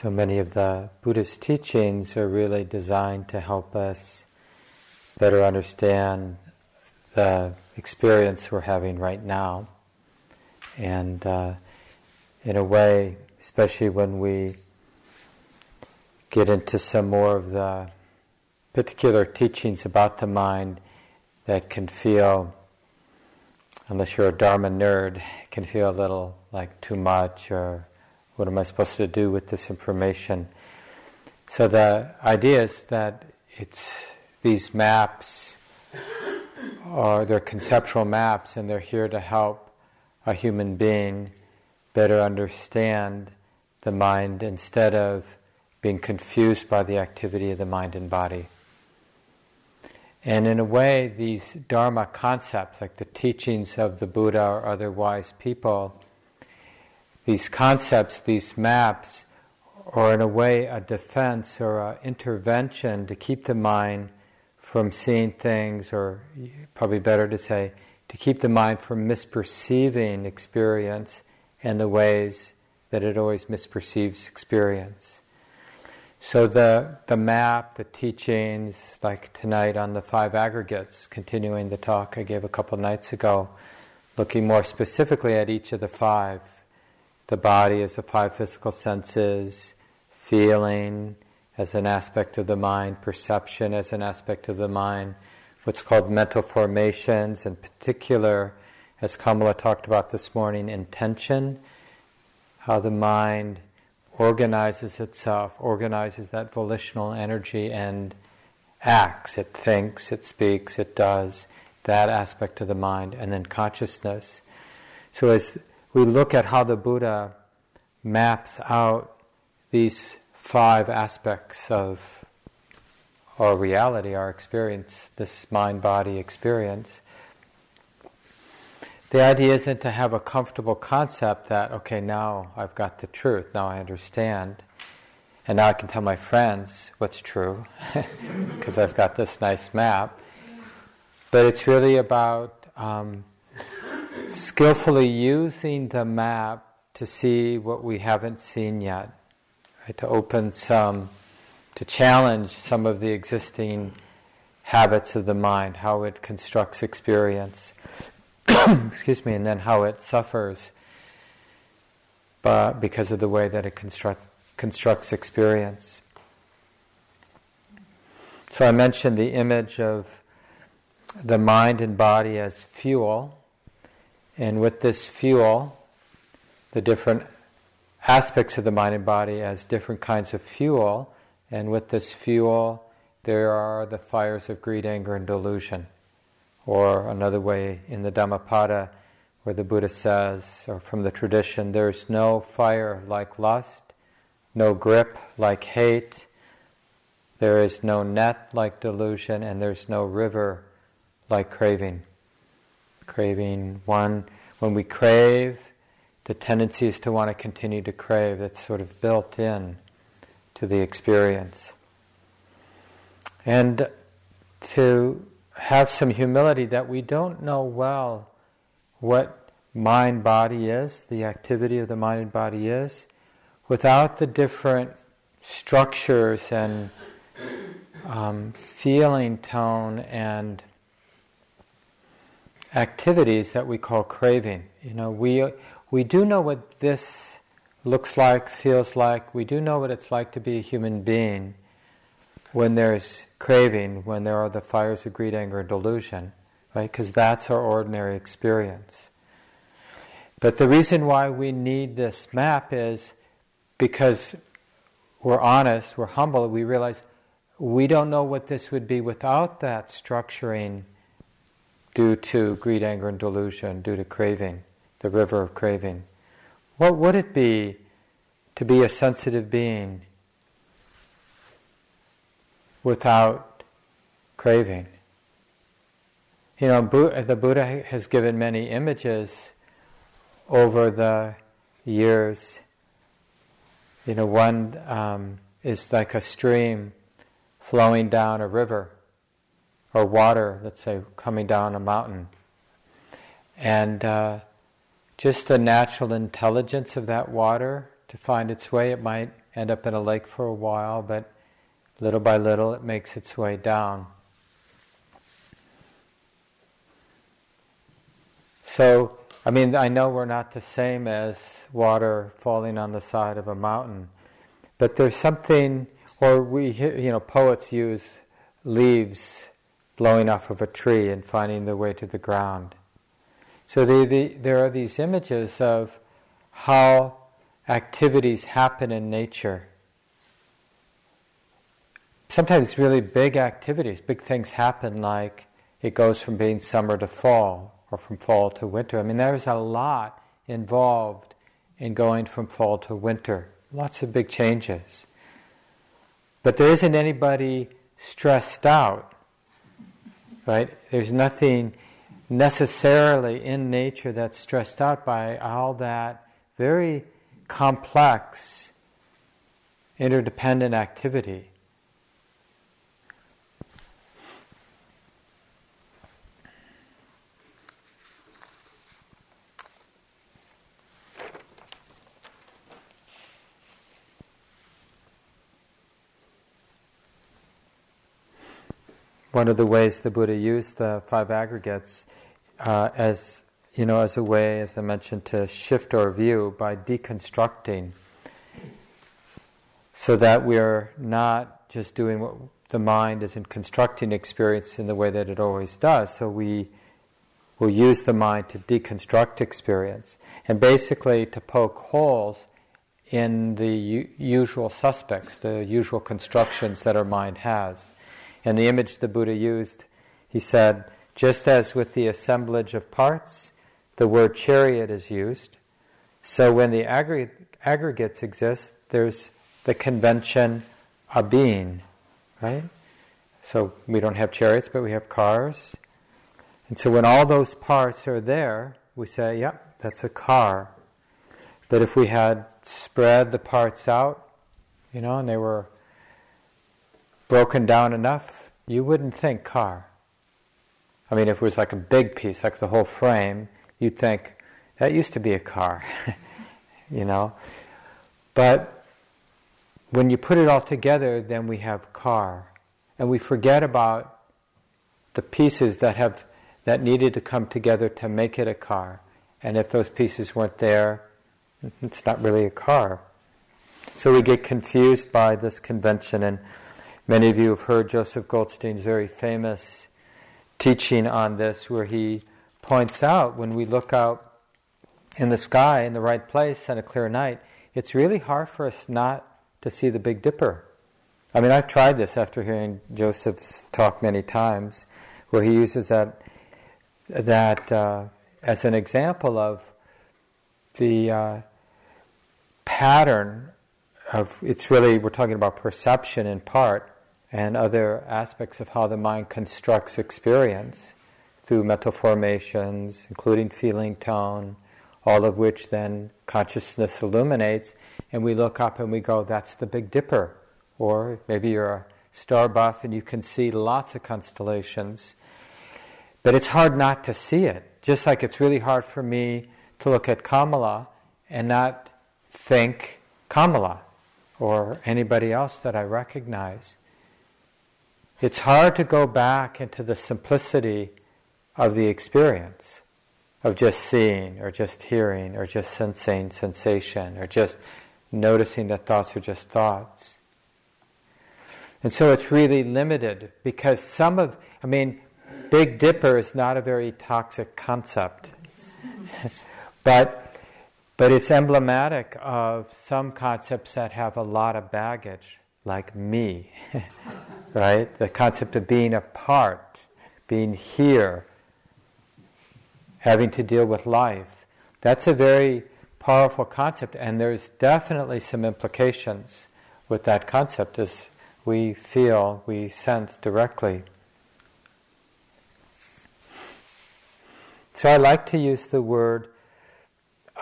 So many of the Buddhist teachings are really designed to help us better understand the experience we're having right now. And uh, in a way, especially when we get into some more of the particular teachings about the mind that can feel, unless you're a Dharma nerd, can feel a little like too much or what am I supposed to do with this information? So the idea is that it's these maps are they're conceptual maps and they're here to help a human being better understand the mind instead of being confused by the activity of the mind and body. And in a way, these Dharma concepts, like the teachings of the Buddha or other wise people, these concepts, these maps, are in a way a defense or an intervention to keep the mind from seeing things, or probably better to say, to keep the mind from misperceiving experience and the ways that it always misperceives experience. So the the map, the teachings, like tonight on the five aggregates, continuing the talk I gave a couple nights ago, looking more specifically at each of the five. The body as the five physical senses, feeling as an aspect of the mind, perception as an aspect of the mind, what's called mental formations, in particular, as Kamala talked about this morning, intention, how the mind organizes itself, organizes that volitional energy, and acts. It thinks, it speaks, it does that aspect of the mind, and then consciousness. So, as we look at how the Buddha maps out these five aspects of our reality, our experience, this mind body experience, the idea isn't to have a comfortable concept that, okay, now I've got the truth, now I understand, and now I can tell my friends what's true because I've got this nice map. But it's really about um, skillfully using the map to see what we haven't seen yet, right? to open some, to challenge some of the existing habits of the mind, how it constructs experience. excuse me, and then how it suffers but because of the way that it constructs, constructs experience. So I mentioned the image of the mind and body as fuel, and with this fuel, the different aspects of the mind and body as different kinds of fuel, and with this fuel, there are the fires of greed, anger, and delusion. Or another way in the Dhammapada, where the Buddha says, or from the tradition, there's no fire like lust, no grip like hate, there is no net like delusion, and there's no river like craving. Craving, one, when we crave, the tendency is to want to continue to crave. That's sort of built in to the experience. And to have some humility that we don't know well what mind body is, the activity of the mind and body is, without the different structures and um, feeling tone and activities that we call craving. You know, we we do know what this looks like, feels like. We do know what it's like to be a human being when there's craving, when there are the fires of greed, anger, and delusion, right? Because that's our ordinary experience. But the reason why we need this map is because we're honest, we're humble, we realize we don't know what this would be without that structuring due to greed, anger, and delusion, due to craving, the river of craving. What would it be to be a sensitive being without craving. You know, the Buddha has given many images over the years. You know, one um, is like a stream flowing down a river, or water, let's say, coming down a mountain. And uh, just the natural intelligence of that water to find its way, it might end up in a lake for a while, but little by little it makes its way down. So, I mean, I know we're not the same as water falling on the side of a mountain, but there's something, or we, you know, poets use leaves blowing off of a tree and finding their way to the ground. So the, the, there are these images of how activities happen in nature. Sometimes really big activities, big things happen like it goes from being summer to fall or from fall to winter. I mean, there's a lot involved in going from fall to winter, lots of big changes. But there isn't anybody stressed out, right? There's nothing necessarily in nature that's stressed out by all that very complex, interdependent activity. One of the ways the Buddha used the five aggregates uh, as you know, as a way, as I mentioned, to shift our view by deconstructing, so that we are not just doing what the mind isn't constructing experience in the way that it always does. So we will use the mind to deconstruct experience and basically to poke holes in the u- usual suspects, the usual constructions that our mind has. And the image the Buddha used, he said, just as with the assemblage of parts, the word chariot is used. So when the aggregates exist, there's the convention of being, right? So we don't have chariots, but we have cars. And so when all those parts are there, we say, yep, that's a car. But if we had spread the parts out, you know, and they were broken down enough, you wouldn't think car. I mean, if it was like a big piece, like the whole frame, you'd think, that used to be a car, you know? But when you put it all together, then we have car. And we forget about the pieces that have that needed to come together to make it a car. And if those pieces weren't there, it's not really a car. So we get confused by this convention and Many of you have heard Joseph Goldstein's very famous teaching on this, where he points out when we look out in the sky in the right place on a clear night, it's really hard for us not to see the Big Dipper. I mean, I've tried this after hearing Joseph's talk many times, where he uses that that uh, as an example of the uh, pattern of it's really we're talking about perception in part and other aspects of how the mind constructs experience through mental formations, including feeling tone, all of which then consciousness illuminates, and we look up and we go, that's the Big Dipper. Or maybe you're a star buff and you can see lots of constellations. But it's hard not to see it. Just like it's really hard for me to look at Kamala and not think Kamala or anybody else that I recognize. It's hard to go back into the simplicity of the experience of just seeing or just hearing or just sensing sensation or just noticing that thoughts are just thoughts. And so it's really limited because some of, I mean, Big Dipper is not a very toxic concept. but, but it's emblematic of some concepts that have a lot of baggage, like me. right? The concept of being apart, being here, having to deal with life. That's a very powerful concept, and there's definitely some implications with that concept as we feel, we sense directly. So I like to use the word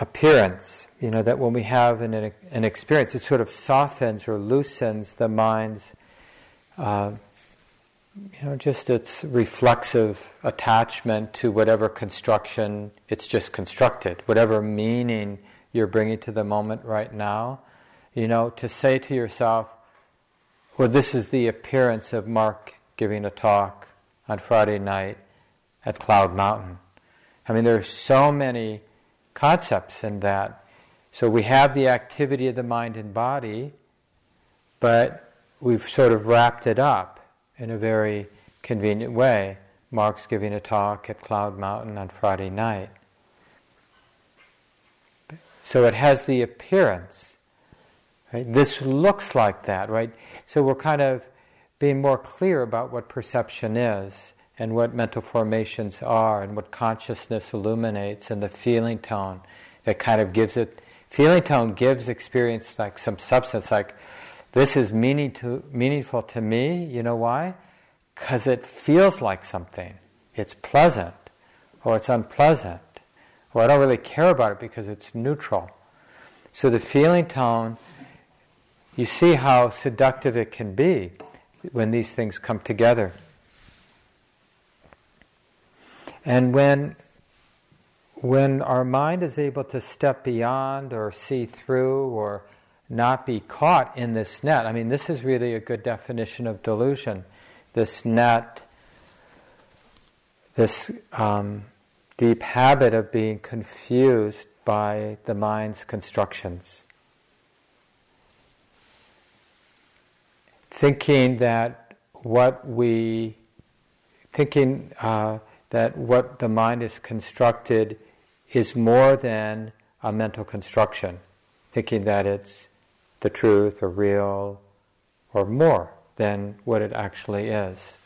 appearance, you know, that when we have an, an experience, it sort of softens or loosens the mind's uh, you know, just its reflexive attachment to whatever construction it's just constructed, whatever meaning you're bringing to the moment right now. you know, to say to yourself, well, this is the appearance of Mark giving a talk on Friday night at Cloud Mountain. I mean, there are so many concepts in that. So we have the activity of the mind and body, but we've sort of wrapped it up in a very convenient way. Mark's giving a talk at Cloud Mountain on Friday night. So it has the appearance. Right? This looks like that, right? So we're kind of being more clear about what perception is and what mental formations are and what consciousness illuminates and the feeling tone that kind of gives it. Feeling tone gives experience like some substance like this is meaning to, meaningful to me. You know why? Because it feels like something. It's pleasant or it's unpleasant. Or i don't really care about it because it's neutral. So the feeling tone you see how seductive it can be when these things come together and when, when our mind is able to step beyond or see through or not be caught in this net, I mean, this is really a good definition of delusion. This net, this um, deep habit of being confused by the mind's constructions. Thinking that what we, thinking uh, that what the mind is constructed is more than a mental construction, thinking that it's the truth or real or more than what it actually is.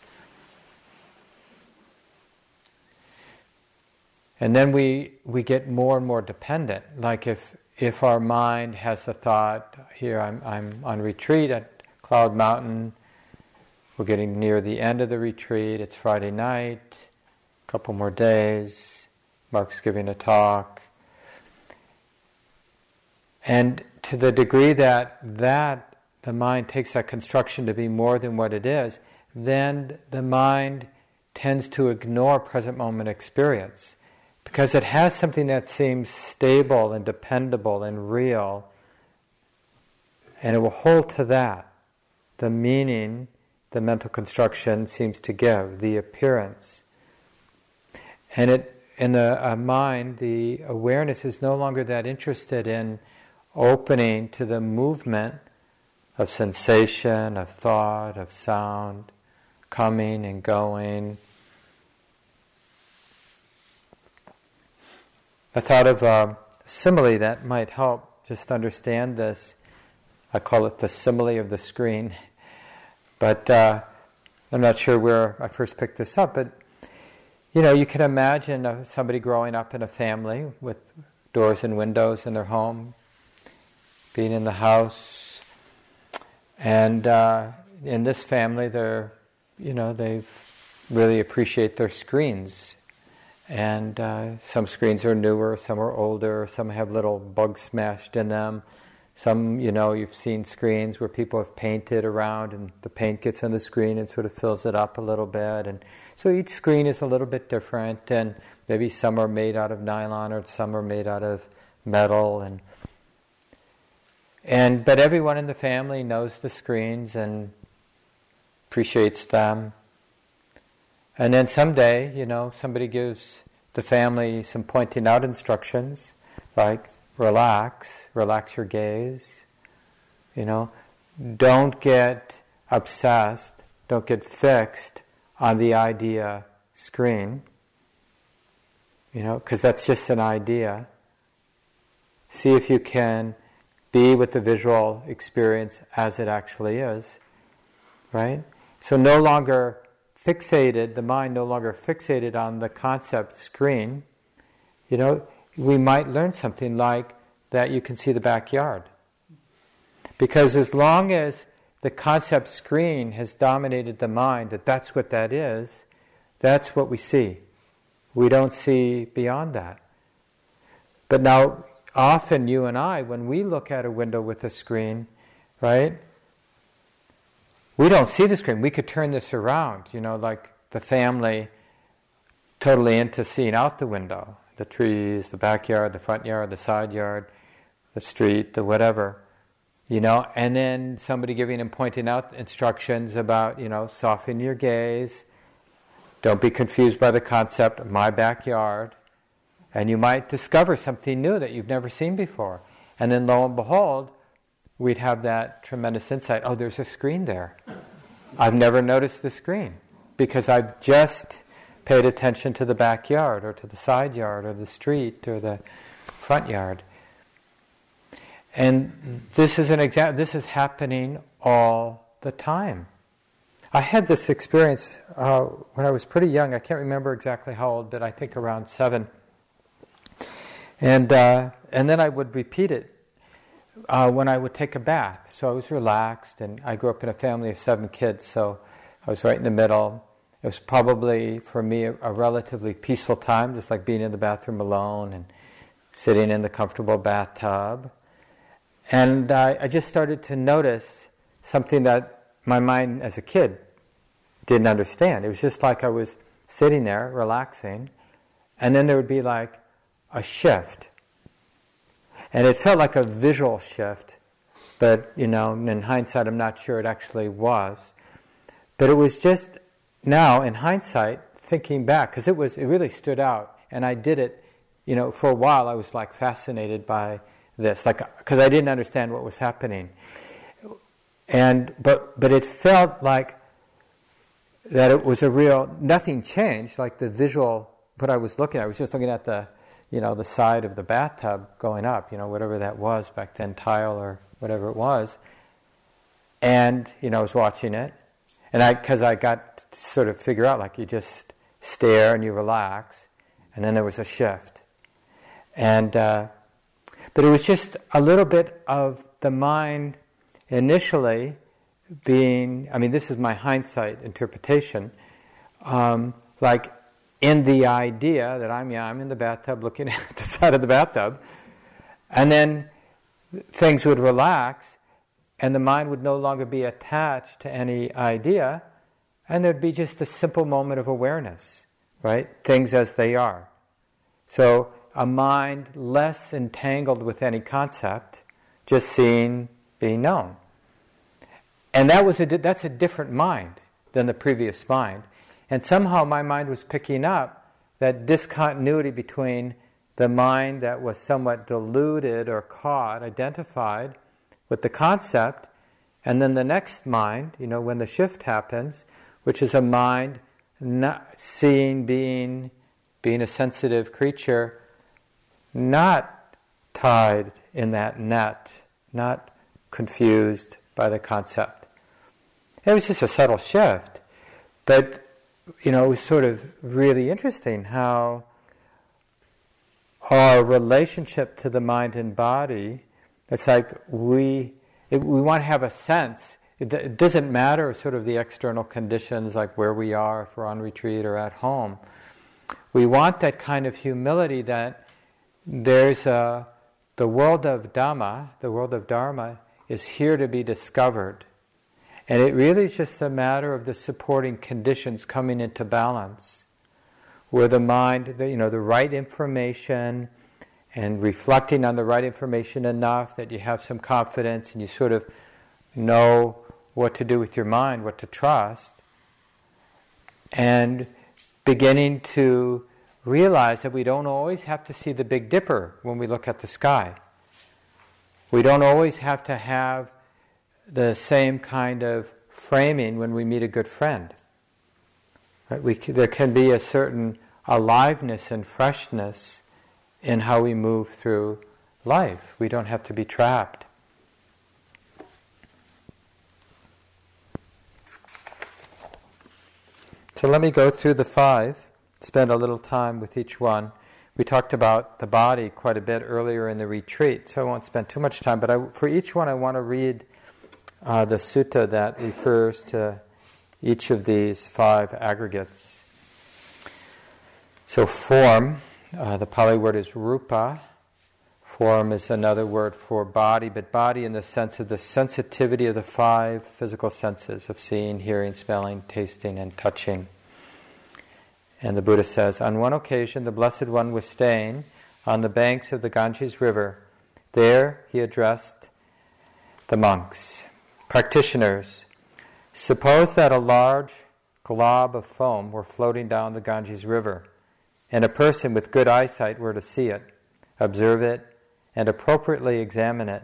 And then we, we get more and more dependent. Like if, if our mind has the thought, here I'm, I'm on retreat at Cloud Mountain, we're getting near the end of the retreat, it's Friday night, couple more days. Mark's giving a talk. And to the degree that that the mind takes that construction to be more than what it is, then the mind tends to ignore present moment experience because it has something that seems stable and dependable and real, and it will hold to that. The meaning the mental construction seems to give, the appearance. And it, in the uh, mind, the awareness is no longer that interested in opening to the movement of sensation, of thought, of sound, coming and going. I thought of a simile that might help just understand this. I call it the simile of the screen. But uh, I'm not sure where I first picked this up, but you know, you can imagine somebody growing up in a family with doors and windows in their home, being in the house, and uh, in this family, they're, you know, they really appreciate their screens. And uh, some screens are newer, some are older, some have little bugs smashed in them. Some, you know, you've seen screens where people have painted around and the paint gets on the screen and sort of fills it up a little bit. And so each screen is a little bit different, and maybe some are made out of nylon or some are made out of metal, and and but everyone in the family knows the screens and appreciates them. And then someday, you know, somebody gives the family some pointing out instructions, like relax, relax your gaze, you know, don't get obsessed, don't get fixed on the idea screen, you know, because that's just an idea. See if you can be with the visual experience as it actually is, right? So no longer fixated, the mind no longer fixated on the concept screen. You know, we might learn something like that you can see the backyard. Because as long as the concept screen has dominated the mind, that that's what that is, that's what we see. We don't see beyond that. But now, often you and I, when we look at a window with a screen, right, we don't see the screen. We could turn this around, you know, like the family totally into seeing out the window the trees, the backyard, the front yard, the side yard, the street, the whatever. You know, and then somebody giving and pointing out instructions about, you know, soften your gaze, don't be confused by the concept my backyard, and you might discover something new that you've never seen before. And then lo and behold, we'd have that tremendous insight oh, there's a screen there. I've never noticed the screen because I've just paid attention to the backyard or to the side yard or the street or the front yard. And this is an example, this is happening all the time. I had this experience uh, when I was pretty young. I can't remember exactly how old, but I think around seven. And, uh, and then I would repeat it uh, when I would take a bath. So I was relaxed, and I grew up in a family of seven kids, so I was right in the middle. It was probably, for me, a, a relatively peaceful time, just like being in the bathroom alone and sitting in the comfortable bathtub. And I just started to notice something that my mind as a kid didn't understand. It was just like I was sitting there relaxing, and then there would be like a shift. And it felt like a visual shift, but you know, in hindsight, I'm not sure it actually was. But it was just now, in hindsight, thinking back, because it was, it really stood out, and I did it, you know, for a while. I was like fascinated by this, like because I didn't understand what was happening, and but but it felt like that it was a real nothing changed. Like the visual, what I was looking at, I was just looking at the you know the side of the bathtub going up, you know whatever that was back then, tile or whatever it was, and you know I was watching it, and I because I got to sort of figure out like you just stare and you relax, and then there was a shift, and. Uh, but it was just a little bit of the mind initially being, I mean, this is my hindsight interpretation, um, like in the idea that I'm, yeah, I'm in the bathtub looking at the side of the bathtub, and then things would relax, and the mind would no longer be attached to any idea, and there'd be just a simple moment of awareness, right? Things as they are. So a mind less entangled with any concept, just seeing, being known. And that was a, that's a different mind than the previous mind. And somehow my mind was picking up that discontinuity between the mind that was somewhat deluded or caught, identified with the concept, and then the next mind, you know, when the shift happens, which is a mind not seeing, being, being a sensitive creature, not tied in that net, not confused by the concept. It was just a subtle shift, but you know, it was sort of really interesting how our relationship to the mind and body, it's like we, it, we want to have a sense. It, it doesn't matter sort of the external conditions, like where we are, if we're on retreat or at home. We want that kind of humility that there's a, the world of Dhamma, the world of Dharma, is here to be discovered. And it really is just a matter of the supporting conditions coming into balance, where the mind, you know, the right information and reflecting on the right information enough that you have some confidence and you sort of know what to do with your mind, what to trust, and beginning to realize that we don't always have to see the Big Dipper when we look at the sky. We don't always have to have the same kind of framing when we meet a good friend. Right? We, there can be a certain aliveness and freshness in how we move through life. We don't have to be trapped. So let me go through the five spend a little time with each one. We talked about the body quite a bit earlier in the retreat, so I won't spend too much time. But I, for each one, I want to read uh, the sutta that refers to each of these five aggregates. So, form, uh, the Pali word is rupa. Form is another word for body, but body in the sense of the sensitivity of the five physical senses of seeing, hearing, smelling, tasting, and touching. And the Buddha says, On one occasion, the Blessed One was staying on the banks of the Ganges River. There, he addressed the monks. Practitioners, suppose that a large glob of foam were floating down the Ganges River, and a person with good eyesight were to see it, observe it, and appropriately examine it.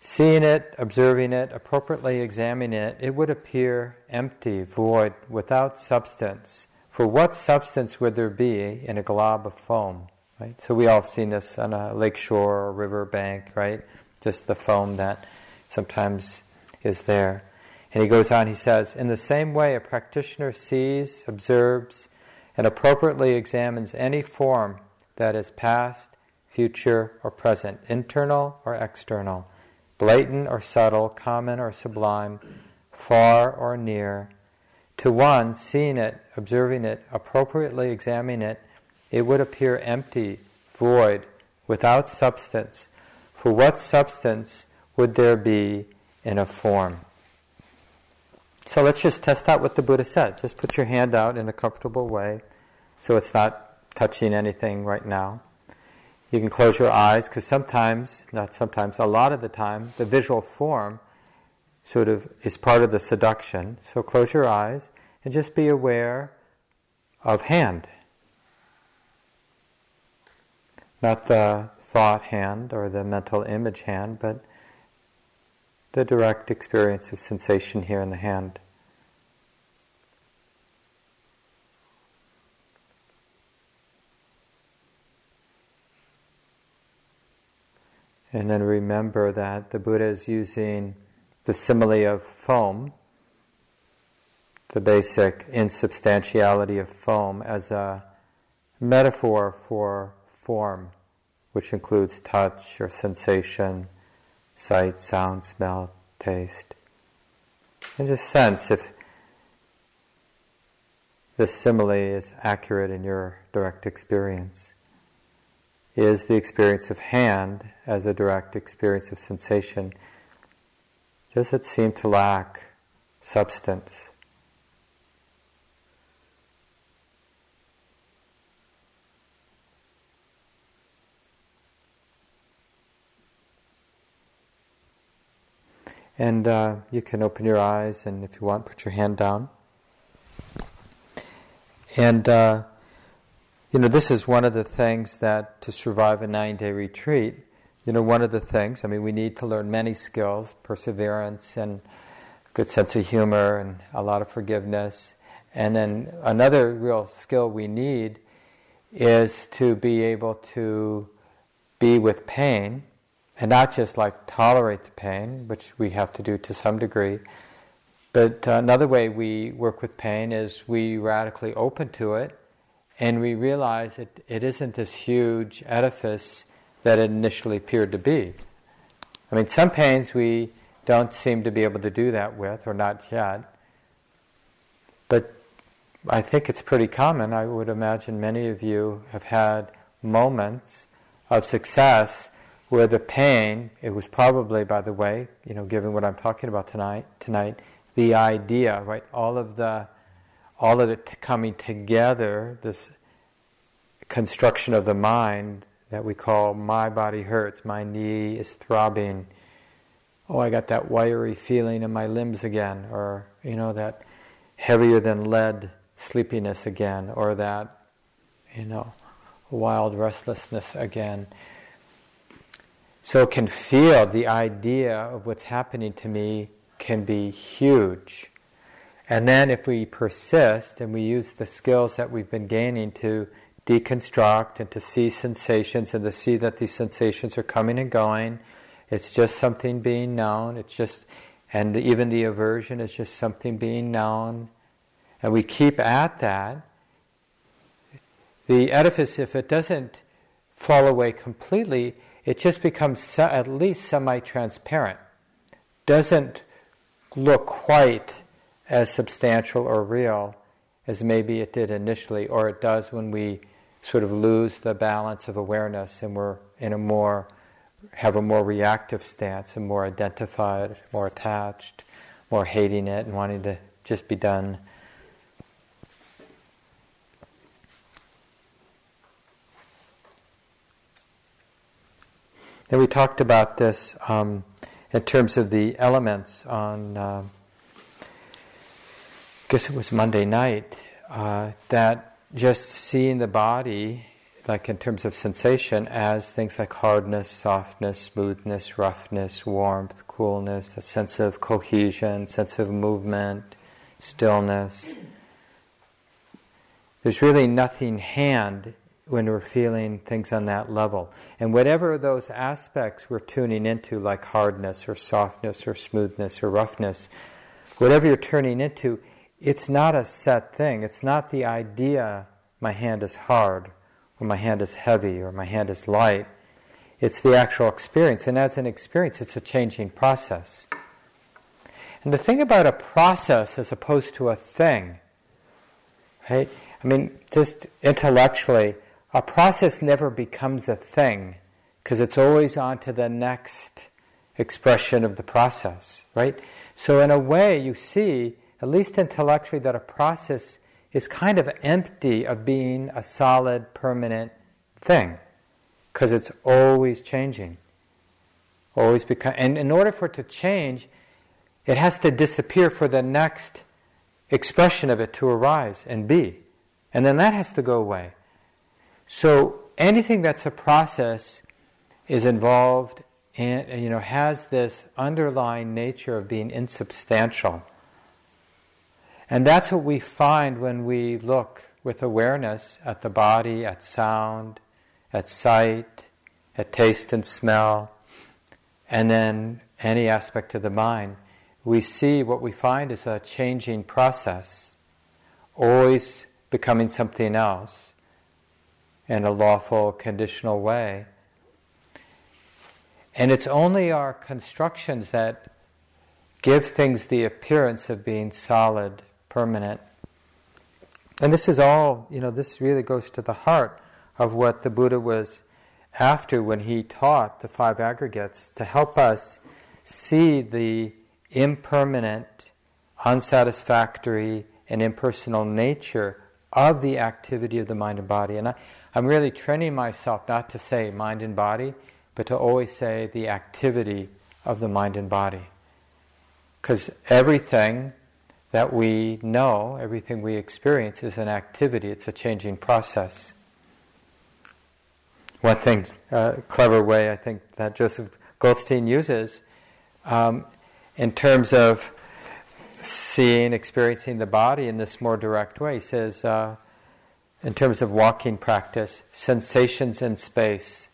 Seeing it, observing it, appropriately examining it, it would appear empty, void, without substance. For what substance would there be in a glob of foam? Right? So we all have seen this on a lake shore or river bank, right? Just the foam that sometimes is there. And he goes on, he says, In the same way, a practitioner sees, observes, and appropriately examines any form that is past, future, or present, internal or external, blatant or subtle, common or sublime, far or near. To one, seeing it, observing it, appropriately examining it, it would appear empty, void, without substance. For what substance would there be in a form? So let's just test out what the Buddha said. Just put your hand out in a comfortable way so it's not touching anything right now. You can close your eyes because sometimes, not sometimes, a lot of the time, the visual form sort of is part of the seduction. So close your eyes and just be aware of hand. Not the thought hand or the mental image hand, but the direct experience of sensation here in the hand. And then remember that the Buddha is using the simile of foam, the basic insubstantiality of foam, as a metaphor for form, which includes touch or sensation, sight, sound, smell, taste. And just sense if this simile is accurate in your direct experience. Is the experience of hand as a direct experience of sensation? Does it seem to lack substance? And uh, you can open your eyes, and if you want, put your hand down. And, uh, you know, this is one of the things that to survive a nine day retreat, you know, one of the things, I mean, we need to learn many skills perseverance and good sense of humor and a lot of forgiveness. And then another real skill we need is to be able to be with pain and not just like tolerate the pain, which we have to do to some degree. But another way we work with pain is we radically open to it and we realize it, it isn't this huge edifice that it initially appeared to be. I mean, some pains we don't seem to be able to do that with, or not yet. But I think it's pretty common. I would imagine many of you have had moments of success where the pain, it was probably, by the way, you know, given what I'm talking about tonight, tonight, the idea, right, all of the, all of it coming together, this construction of the mind that we call my body hurts, my knee is throbbing, oh, I got that wiry feeling in my limbs again, or, you know, that heavier than lead sleepiness again, or that, you know, wild restlessness again. So it can feel the idea of what's happening to me can be huge. And then if we persist and we use the skills that we've been gaining to deconstruct and to see sensations and to see that these sensations are coming and going, it's just something being known. It's just, and even the aversion is just something being known. And we keep at that. The edifice, if it doesn't fall away completely, it just becomes at least semi transparent. Doesn't look quite as substantial or real as maybe it did initially, or it does when we sort of lose the balance of awareness and we're in a more have a more reactive stance and more identified, more attached, more hating it and wanting to just be done. Then we talked about this um, in terms of the elements on, uh, I guess it was Monday night, uh, that just seeing the body, like in terms of sensation, as things like hardness, softness, smoothness, roughness, warmth, coolness, a sense of cohesion, sense of movement, stillness. There's really nothing hand when we're feeling things on that level. And whatever those aspects we're tuning into, like hardness or softness or smoothness or roughness, whatever you're turning into, it's not a set thing. It's not the idea my hand is hard or my hand is heavy or my hand is light. It's the actual experience. And as an experience, it's a changing process. And the thing about a process as opposed to a thing, right? I mean, just intellectually, a process never becomes a thing because it's always on to the next expression of the process, right? So, in a way, you see, at least intellectually, that a process is kind of empty of being a solid, permanent thing because it's always changing. Always become, and in order for it to change, it has to disappear for the next expression of it to arise and be. And then that has to go away. So anything that's a process is involved and you know has this underlying nature of being insubstantial. And that's what we find when we look with awareness at the body, at sound, at sight, at taste and smell, and then any aspect of the mind. We see what we find is a changing process, always becoming something else in a lawful, conditional way. And it's only our constructions that give things the appearance of being solid, permanent. And this is all, you know, this really goes to the heart of what the Buddha was after when he taught the five aggregates to help us see the impermanent, unsatisfactory, and impersonal nature of the activity of the mind and body. And I, I'm really training myself not to say mind and body, but to always say the activity of the mind and body. Because everything that we know, everything we experience is an activity, it's a changing process. One thing, uh, clever way I think that Joseph Goldstein uses um, in terms of seeing, experiencing the body in this more direct way, he says, uh, in terms of walking practice, sensations in space.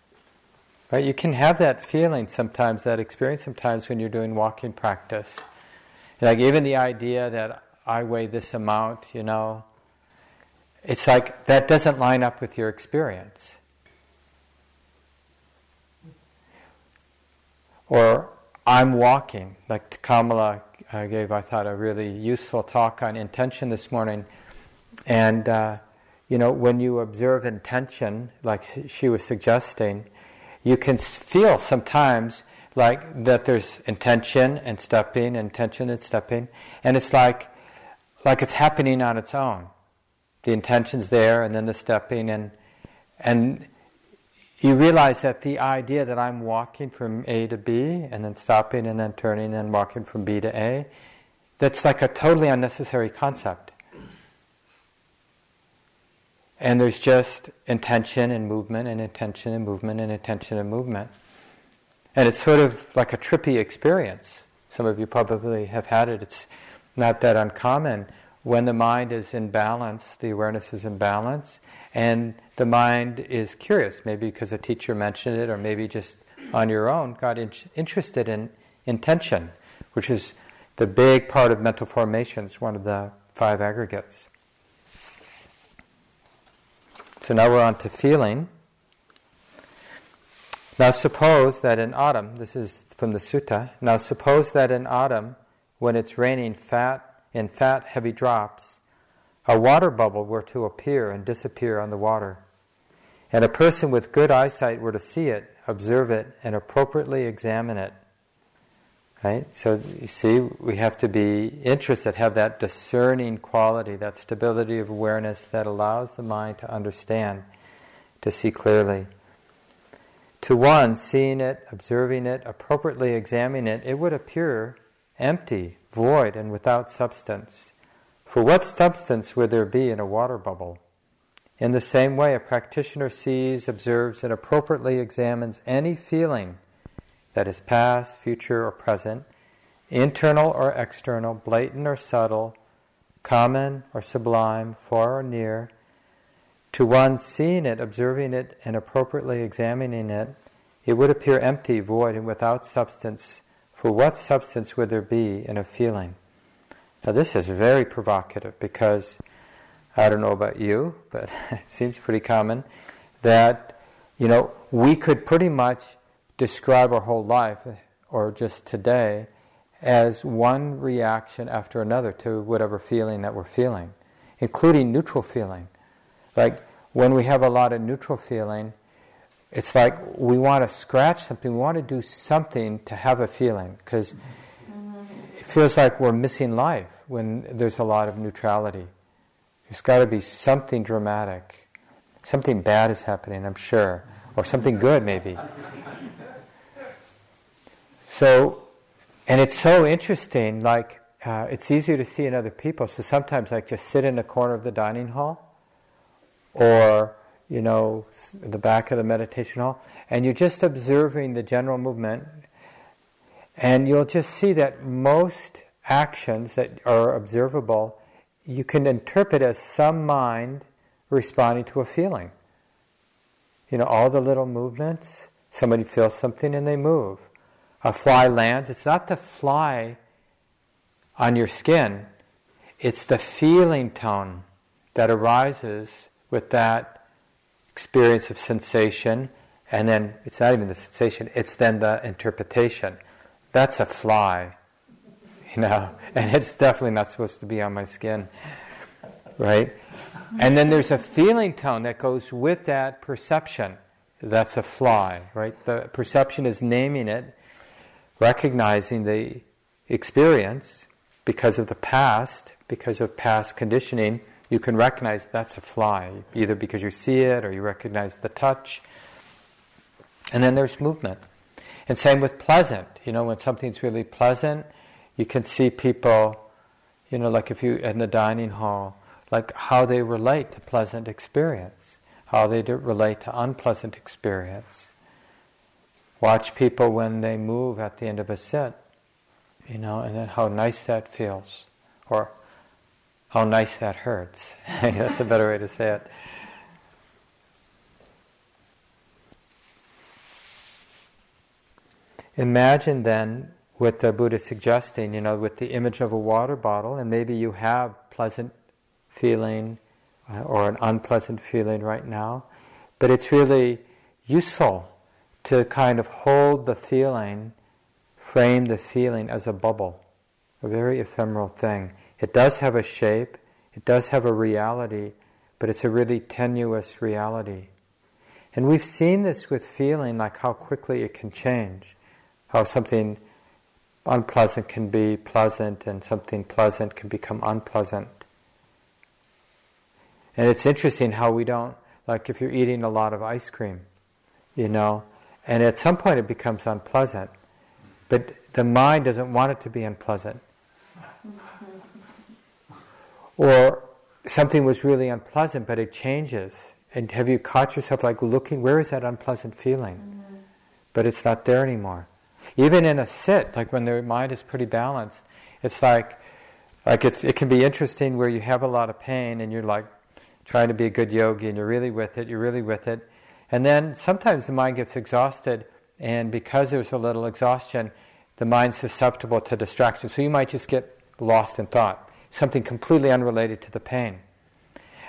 Right? You can have that feeling sometimes, that experience sometimes when you're doing walking practice. Like even the idea that I weigh this amount, you know, it's like that doesn't line up with your experience. Or I'm walking, like Kamala uh, gave, I thought, a really useful talk on intention this morning. And uh, you know, when you observe intention, like she was suggesting, you can feel sometimes like that there's intention and stepping, intention and stepping, and it's like like it's happening on its own. The intention's there, and then the stepping, and and you realize that the idea that I'm walking from A to B, and then stopping, and then turning, and walking from B to A, that's like a totally unnecessary concept. And there's just intention and movement and intention and movement and intention and movement. And it's sort of like a trippy experience. Some of you probably have had it. It's not that uncommon. When the mind is in balance, the awareness is in balance, and the mind is curious, maybe because a teacher mentioned it, or maybe just on your own, got in- interested in intention, which is the big part of mental formations, one of the five aggregates. So now we're on to feeling. Now suppose that in autumn, this is from the sutta, now suppose that in autumn, when it's raining fat in fat heavy drops, a water bubble were to appear and disappear on the water, and a person with good eyesight were to see it, observe it, and appropriately examine it. Right? So you see, we have to be interested, have that discerning quality, that stability of awareness that allows the mind to understand, to see clearly. To one, seeing it, observing it, appropriately examining it, it would appear empty, void, and without substance. For what substance would there be in a water bubble? In the same way, a practitioner sees, observes, and appropriately examines any feeling that is past, future, or present, internal or external, blatant or subtle, common or sublime, far or near, to one seeing it, observing it, and appropriately examining it, it would appear empty, void, and without substance. For what substance would there be in a feeling? Now, this is very provocative because I don't know about you, but it seems pretty common that, you know, we could pretty much describe our whole life, or just today, as one reaction after another to whatever feeling that we're feeling, including neutral feeling. Like when we have a lot of neutral feeling, it's like we want to scratch something, we want to do something to have a feeling because it feels like we're missing life when there's a lot of neutrality. There's got to be something dramatic. Something bad is happening, I'm sure, or something good maybe. So, and it's so interesting, like, uh, it's easier to see in other people. So sometimes, like, just sit in the corner of the dining hall or you know the back of the meditation hall and you're just observing the general movement and you'll just see that most actions that are observable you can interpret as some mind responding to a feeling. You know all the little movements somebody feels something and they move. A fly lands it's not the fly on your skin it's the feeling tone that arises with that experience of sensation, and then it's not even the sensation, it's then the interpretation. That's a fly, you know, and it's definitely not supposed to be on my skin, right? And then there's a feeling tone that goes with that perception. That's a fly, right? The perception is naming it, recognizing the experience because of the past, because of past conditioning, you can recognize that's a fly, either because you see it or you recognize the touch. And then there's movement. And same with pleasant. You know, when something's really pleasant, you can see people, you know, like if you in the dining hall, like how they relate to pleasant experience, how they relate to unpleasant experience. Watch people when they move at the end of a sit, you know, and then how nice that feels. Or how nice that hurts. That's a better way to say it. Imagine then what the Buddha is suggesting, you know, with the image of a water bottle, and maybe you have pleasant feeling uh, or an unpleasant feeling right now, but it's really useful to kind of hold the feeling, frame the feeling as a bubble, a very ephemeral thing. It does have a shape, it does have a reality, but it's a really tenuous reality. And we've seen this with feeling, like how quickly it can change, how something unpleasant can be pleasant and something pleasant can become unpleasant. And it's interesting how we don't, like if you're eating a lot of ice cream, you know, and at some point it becomes unpleasant, but the mind doesn't want it to be unpleasant. Or something was really unpleasant, but it changes. And have you caught yourself like looking, where is that unpleasant feeling? Mm-hmm. But it's not there anymore. Even in a sit, like when the mind is pretty balanced, it's like, like it's, it can be interesting where you have a lot of pain and you're like trying to be a good yogi and you're really with it, you're really with it. And then sometimes the mind gets exhausted, and because there's a little exhaustion, the mind's susceptible to distraction. So you might just get lost in thought something completely unrelated to the pain.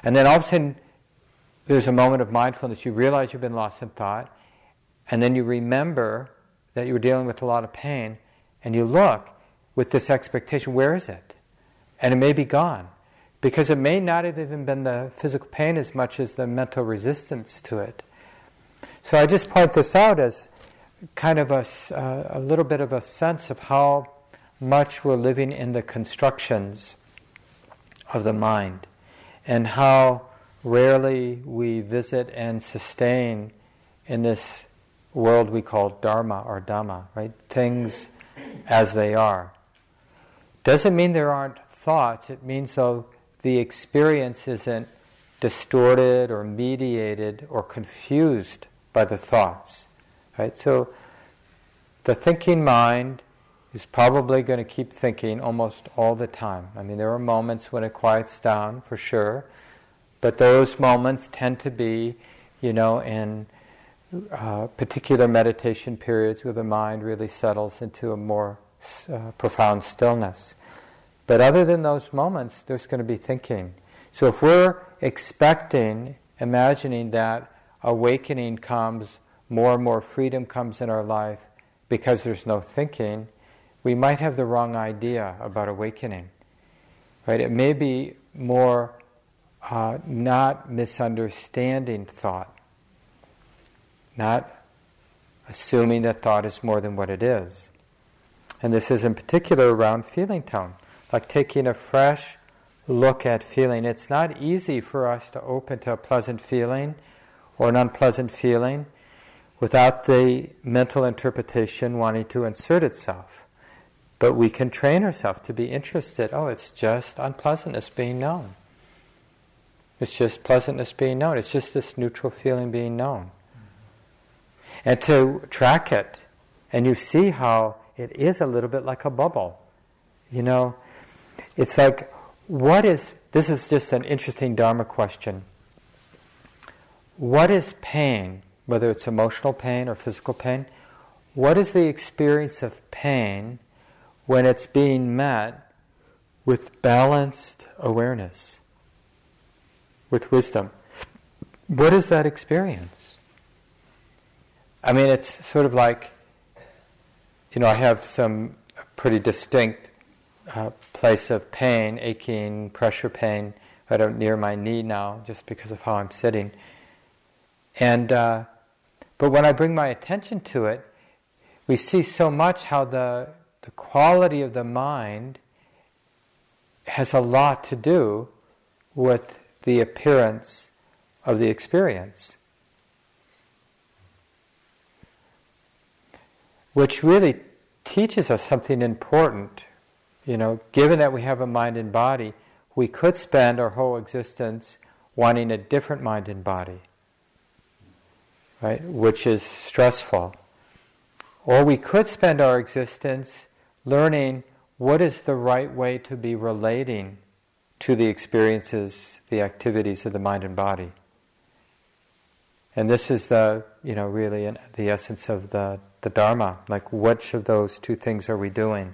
And then all of a sudden, there's a moment of mindfulness. You realize you've been lost in thought, and then you remember that you were dealing with a lot of pain, and you look with this expectation where is it? And it may be gone. Because it may not have even been the physical pain as much as the mental resistance to it. So I just point this out as kind of a, uh, a little bit of a sense of how much we're living in the constructions of the mind, and how rarely we visit and sustain in this world we call dharma or dhamma, right? Things as they are. Doesn't mean there aren't thoughts, it means though the experience isn't distorted or mediated or confused by the thoughts. Right? So the thinking mind is probably going to keep thinking almost all the time. I mean, there are moments when it quiets down for sure, but those moments tend to be, you know, in uh, particular meditation periods where the mind really settles into a more uh, profound stillness. But other than those moments, there's going to be thinking. So if we're expecting, imagining that awakening comes, more and more freedom comes in our life because there's no thinking, we might have the wrong idea about awakening. Right? It may be more uh, not misunderstanding thought, not assuming that thought is more than what it is. And this is in particular around feeling tone, like taking a fresh look at feeling. It's not easy for us to open to a pleasant feeling or an unpleasant feeling without the mental interpretation wanting to insert itself. But we can train ourselves to be interested. Oh, it's just unpleasantness being known. It's just pleasantness being known. It's just this neutral feeling being known. And to track it, and you see how it is a little bit like a bubble. You know, it's like what is, this is just an interesting Dharma question. What is pain, whether it's emotional pain or physical pain? What is the experience of pain when it's being met with balanced awareness, with wisdom? What is that experience? I mean, it's sort of like, you know, I have some pretty distinct uh, place of pain, aching, pressure pain, right near my knee now, just because of how I'm sitting. And uh, but when I bring my attention to it, we see so much how the the quality of the mind has a lot to do with the appearance of the experience. Which really teaches us something important you know, given that we have a mind and body, we could spend our whole existence wanting a different mind and body, right? Which is stressful. Or we could spend our existence learning what is the right way to be relating to the experiences, the activities of the mind and body. And this is the, you know, really the essence of the, the Dharma. Like, which of those two things are we doing?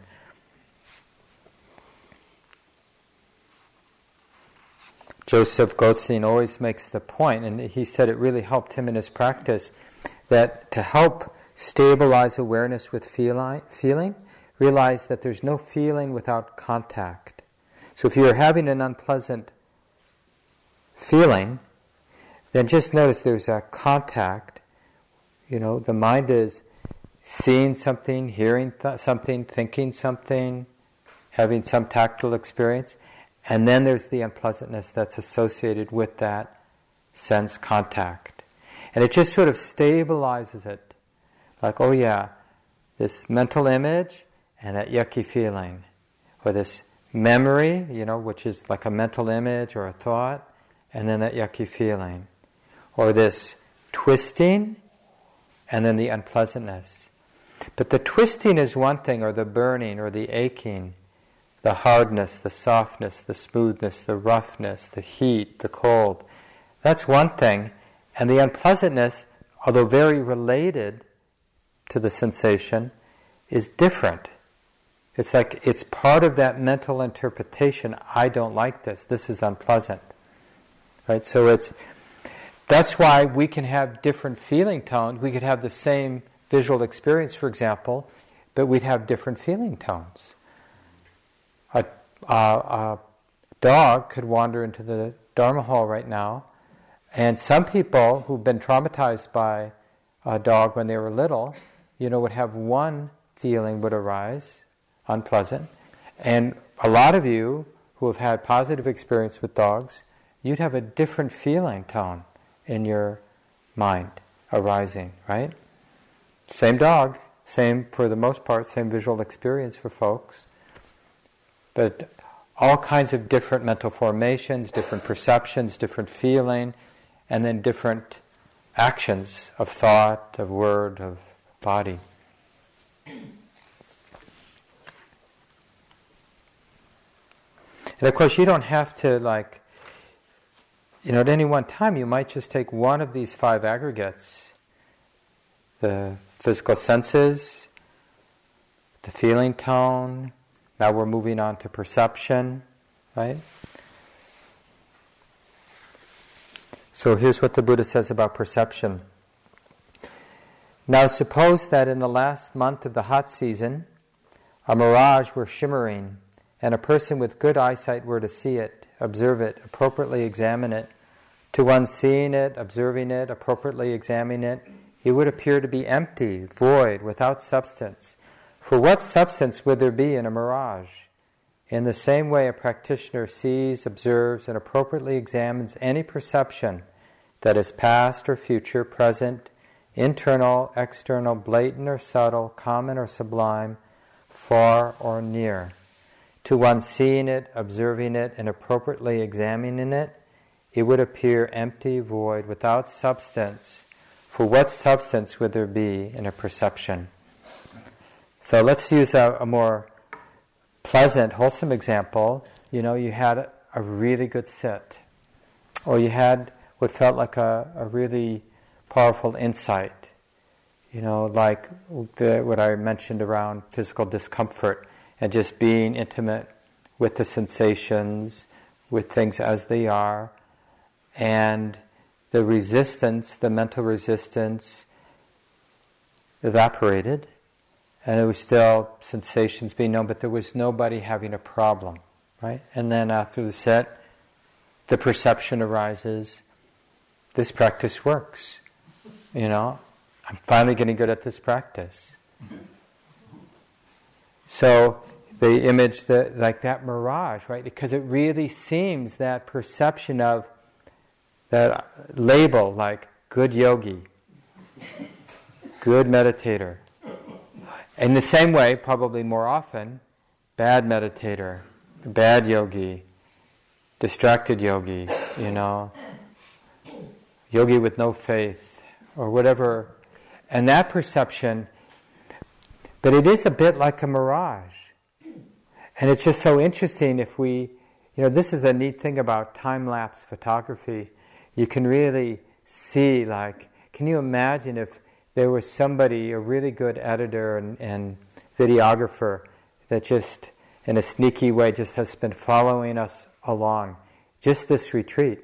Joseph Goldstein always makes the point, and he said it really helped him in his practice, that to help stabilize awareness with feeling, realize that there's no feeling without contact. So if you're having an unpleasant feeling, then just notice there's a contact. You know, the mind is seeing something, hearing th- something, thinking something, having some tactile experience. And then there's the unpleasantness that's associated with that sense contact. And it just sort of stabilizes it. Like, oh yeah, this mental image and that yucky feeling. Or this memory, you know, which is like a mental image or a thought, and then that yucky feeling. Or this twisting and then the unpleasantness. But the twisting is one thing, or the burning, or the aching the hardness, the softness, the smoothness, the roughness, the heat, the cold. That's one thing. And the unpleasantness, although very related to the sensation, is different. It's like it's part of that mental interpretation. I don't like this. This is unpleasant. Right? So it's that's why we can have different feeling tones. We could have the same visual experience, for example, but we'd have different feeling tones a, a, a dog could wander into the Dharma hall right now, and some people who've been traumatized by a dog when they were little, you know, would have one feeling would arise, unpleasant, and a lot of you who have had positive experience with dogs, you'd have a different feeling tone in your mind arising, right? same dog, same for the most part, same visual experience for folks, but all kinds of different mental formations, different perceptions, different feeling, and then different actions of thought, of word, of body. And of course, you don't have to, like, you know, at any one time, you might just take one of these five aggregates the physical senses, the feeling tone. Now we're moving on to perception, right? So here's what the Buddha says about perception. Now suppose that in the last month of the hot season, a mirage were shimmering and a person with good eyesight were to see it, observe it, appropriately examine it, to one seeing it, observing it, appropriately examining it, it would appear to be empty, void, without substance. For what substance would there be in a mirage? In the same way, a practitioner sees, observes, and appropriately examines any perception that is past or future, present, internal, external, blatant or subtle, common or sublime, far or near to one seeing it, observing it, and appropriately examining it, it would appear empty, void, without substance. For what substance would there be in a perception? So let's use a, a more pleasant, wholesome example. You know, you had a really good sit, or you had what felt like a, a really powerful insight. You know, like the, what I mentioned around physical discomfort and just being intimate with the sensations, with things as they are, and the resistance, the mental resistance, evaporated, and there was still sensations being known, but there was nobody having a problem, right? And then after the set, the perception arises. This practice works. You know, I'm finally getting good at this practice. So the image that like that mirage, right? Because it really seems that perception of that label like good yogi, good meditator. In the same way, probably more often, bad meditator, bad yogi, distracted yogi, you know, yogi with no faith, or whatever. And that perception, but it is a bit like a mirage and it's just so interesting if we, you know, this is a neat thing about time lapse photography. You can really see, like, can you imagine if there was somebody, a really good editor and, and videographer, that just, in a sneaky way, just has been following us along, just this retreat,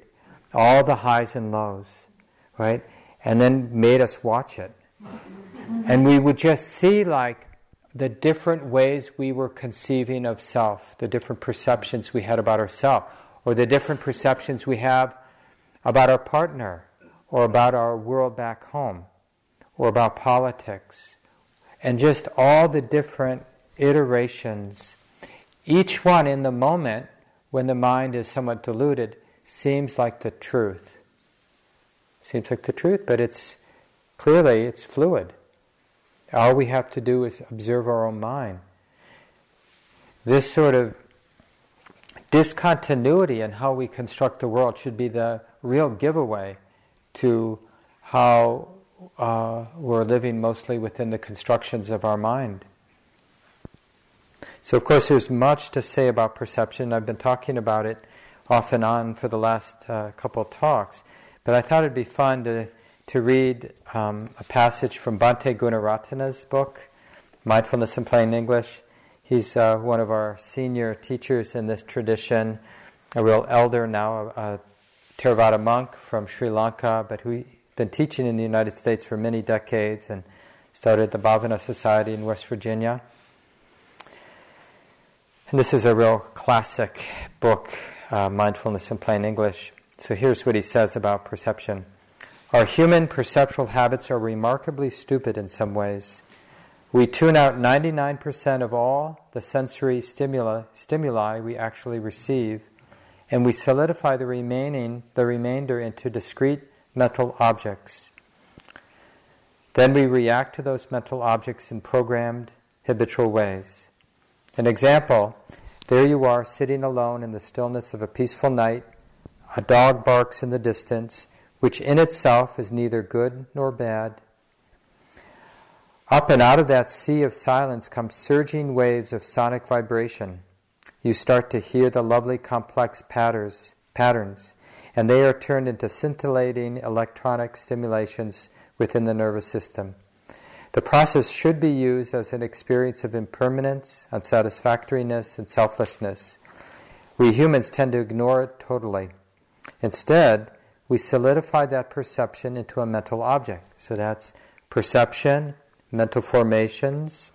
all the highs and lows, right? And then made us watch it. And we would just see, like, the different ways we were conceiving of self, the different perceptions we had about ourselves, or the different perceptions we have about our partner, or about our world back home, or about politics, and just all the different iterations. Each one in the moment, when the mind is somewhat diluted, seems like the truth. Seems like the truth, but it's clearly it's fluid. All we have to do is observe our own mind. This sort of discontinuity in how we construct the world should be the real giveaway to how uh, we're living mostly within the constructions of our mind. So, of course, there's much to say about perception. I've been talking about it off and on for the last uh, couple of talks, but I thought it'd be fun to to read um, a passage from Bhante Gunaratana's book, Mindfulness in Plain English. He's uh, one of our senior teachers in this tradition, a real elder now, a, a Theravada monk from Sri Lanka, but who's been teaching in the United States for many decades and started the Bhavana Society in West Virginia. And this is a real classic book, uh, Mindfulness in Plain English. So here's what he says about perception. Our human perceptual habits are remarkably stupid in some ways. We tune out 99% of all the sensory stimuli, stimuli we actually receive, and we solidify the remaining the remainder into discrete mental objects. Then we react to those mental objects in programmed, habitual ways. An example there you are sitting alone in the stillness of a peaceful night. A dog barks in the distance, which in itself is neither good nor bad. Up and out of that sea of silence come surging waves of sonic vibration. You start to hear the lovely complex patterns, patterns, and they are turned into scintillating electronic stimulations within the nervous system. The process should be used as an experience of impermanence, unsatisfactoriness, and selflessness. We humans tend to ignore it totally. Instead, we solidify that perception into a mental object. So that's perception, mental formations,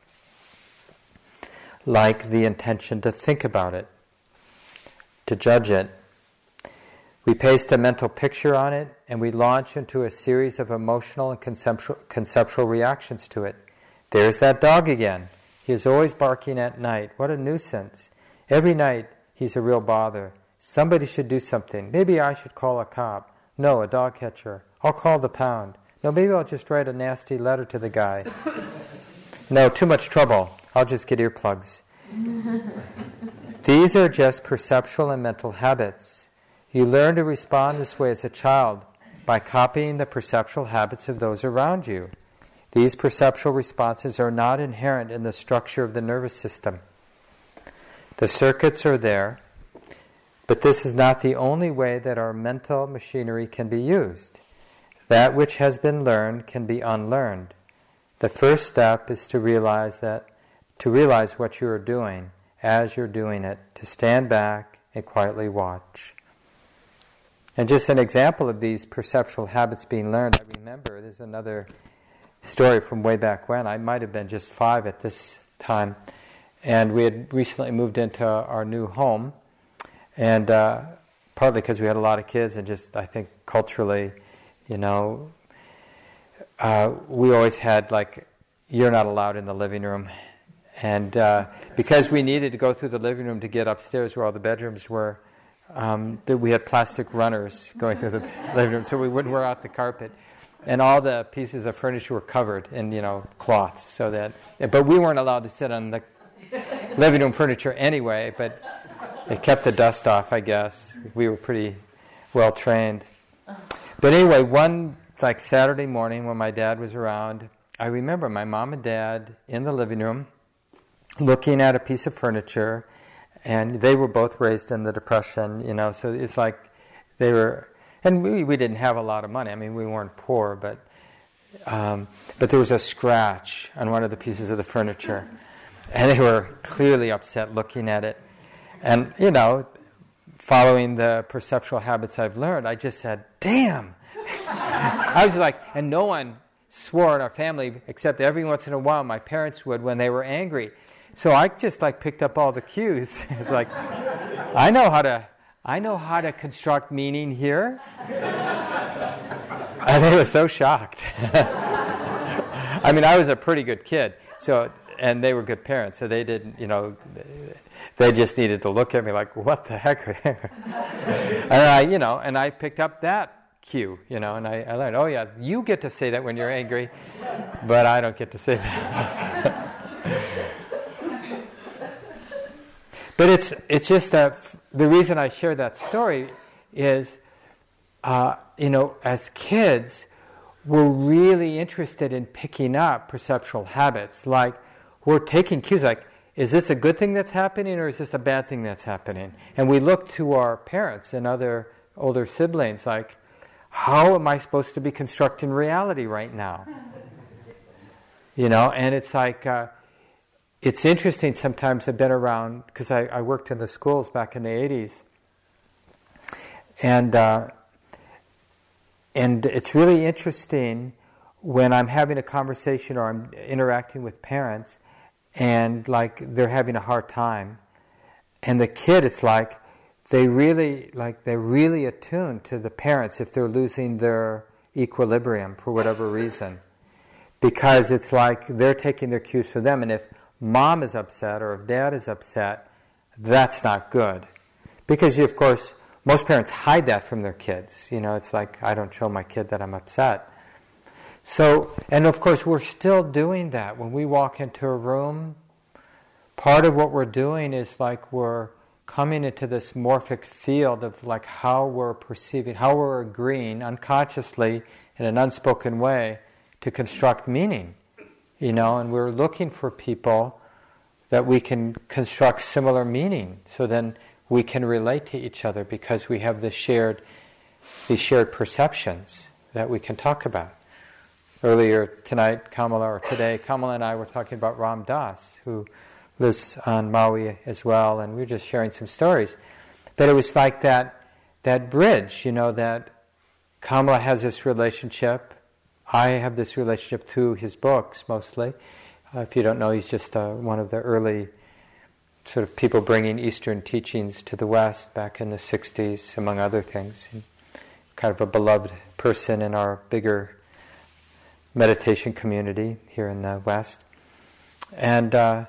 like the intention to think about it, to judge it, we paste a mental picture on it and we launch into a series of emotional and conceptual, conceptual reactions to it. There's that dog again. He is always barking at night. What a nuisance. Every night he's a real bother. Somebody should do something. Maybe I should call a cop. No, a dog catcher. I'll call the pound. No, maybe I'll just write a nasty letter to the guy. no, too much trouble. I'll just get earplugs. These are just perceptual and mental habits. You learn to respond this way as a child by copying the perceptual habits of those around you. These perceptual responses are not inherent in the structure of the nervous system. The circuits are there, but this is not the only way that our mental machinery can be used. That which has been learned can be unlearned. The first step is to realize that to realize what you are doing as you're doing it, to stand back and quietly watch. And just an example of these perceptual habits being learned, I remember there's another story from way back when. I might have been just five at this time. And we had recently moved into our new home. And uh, partly because we had a lot of kids, and just I think culturally, you know, uh, we always had like, you're not allowed in the living room. And uh, because we needed to go through the living room to get upstairs where all the bedrooms were, um, we had plastic runners going through the living room so we wouldn't wear out the carpet. And all the pieces of furniture were covered in, you know, cloths so that, but we weren't allowed to sit on the living room furniture anyway, but it kept the dust off, I guess. We were pretty well trained. But anyway, one like Saturday morning when my dad was around, I remember my mom and dad in the living room looking at a piece of furniture and they were both raised in the depression you know so it's like they were and we, we didn't have a lot of money i mean we weren't poor but um, but there was a scratch on one of the pieces of the furniture and they were clearly upset looking at it and you know following the perceptual habits i've learned i just said damn i was like and no one swore in our family except every once in a while my parents would when they were angry so I just like picked up all the cues. it's like, I know how to, I know how to construct meaning here. and they were so shocked. I mean, I was a pretty good kid, so and they were good parents, so they didn't, you know, they just needed to look at me like, what the heck? and I, you know, and I picked up that cue, you know, and I, I learned, oh yeah, you get to say that when you're angry, but I don't get to say that. But it's, it's just that the reason I share that story is, uh, you know, as kids, we're really interested in picking up perceptual habits. Like, we're taking cues like, is this a good thing that's happening or is this a bad thing that's happening? And we look to our parents and other older siblings like, how am I supposed to be constructing reality right now? You know, and it's like, uh, it's interesting sometimes I've been around because I, I, worked in the schools back in the 80s. And, uh, and it's really interesting when I'm having a conversation or I'm interacting with parents and like they're having a hard time. And the kid, it's like they really, like they're really attuned to the parents if they're losing their equilibrium for whatever reason. Because it's like they're taking their cues from them. And if mom is upset or if dad is upset, that's not good. Because, you, of course, most parents hide that from their kids. You know, it's like, I don't show my kid that I'm upset. So, and of course, we're still doing that. When we walk into a room, part of what we're doing is like we're coming into this morphic field of like how we're perceiving, how we're agreeing unconsciously in an unspoken way to construct meaning, you know, and we're looking for people that we can construct similar meaning so then we can relate to each other because we have this shared these shared perceptions that we can talk about. Earlier tonight, Kamala, or today, Kamala and I were talking about Ram Dass, who lives on Maui as well, and we were just sharing some stories. But it was like that, that bridge, you know, that Kamala has this relationship. I have this relationship through his books mostly. Uh, if you don't know, he's just uh, one of the early sort of people bringing Eastern teachings to the West back in the 60s, among other things. And kind of a beloved person in our bigger meditation community here in the West. And uh,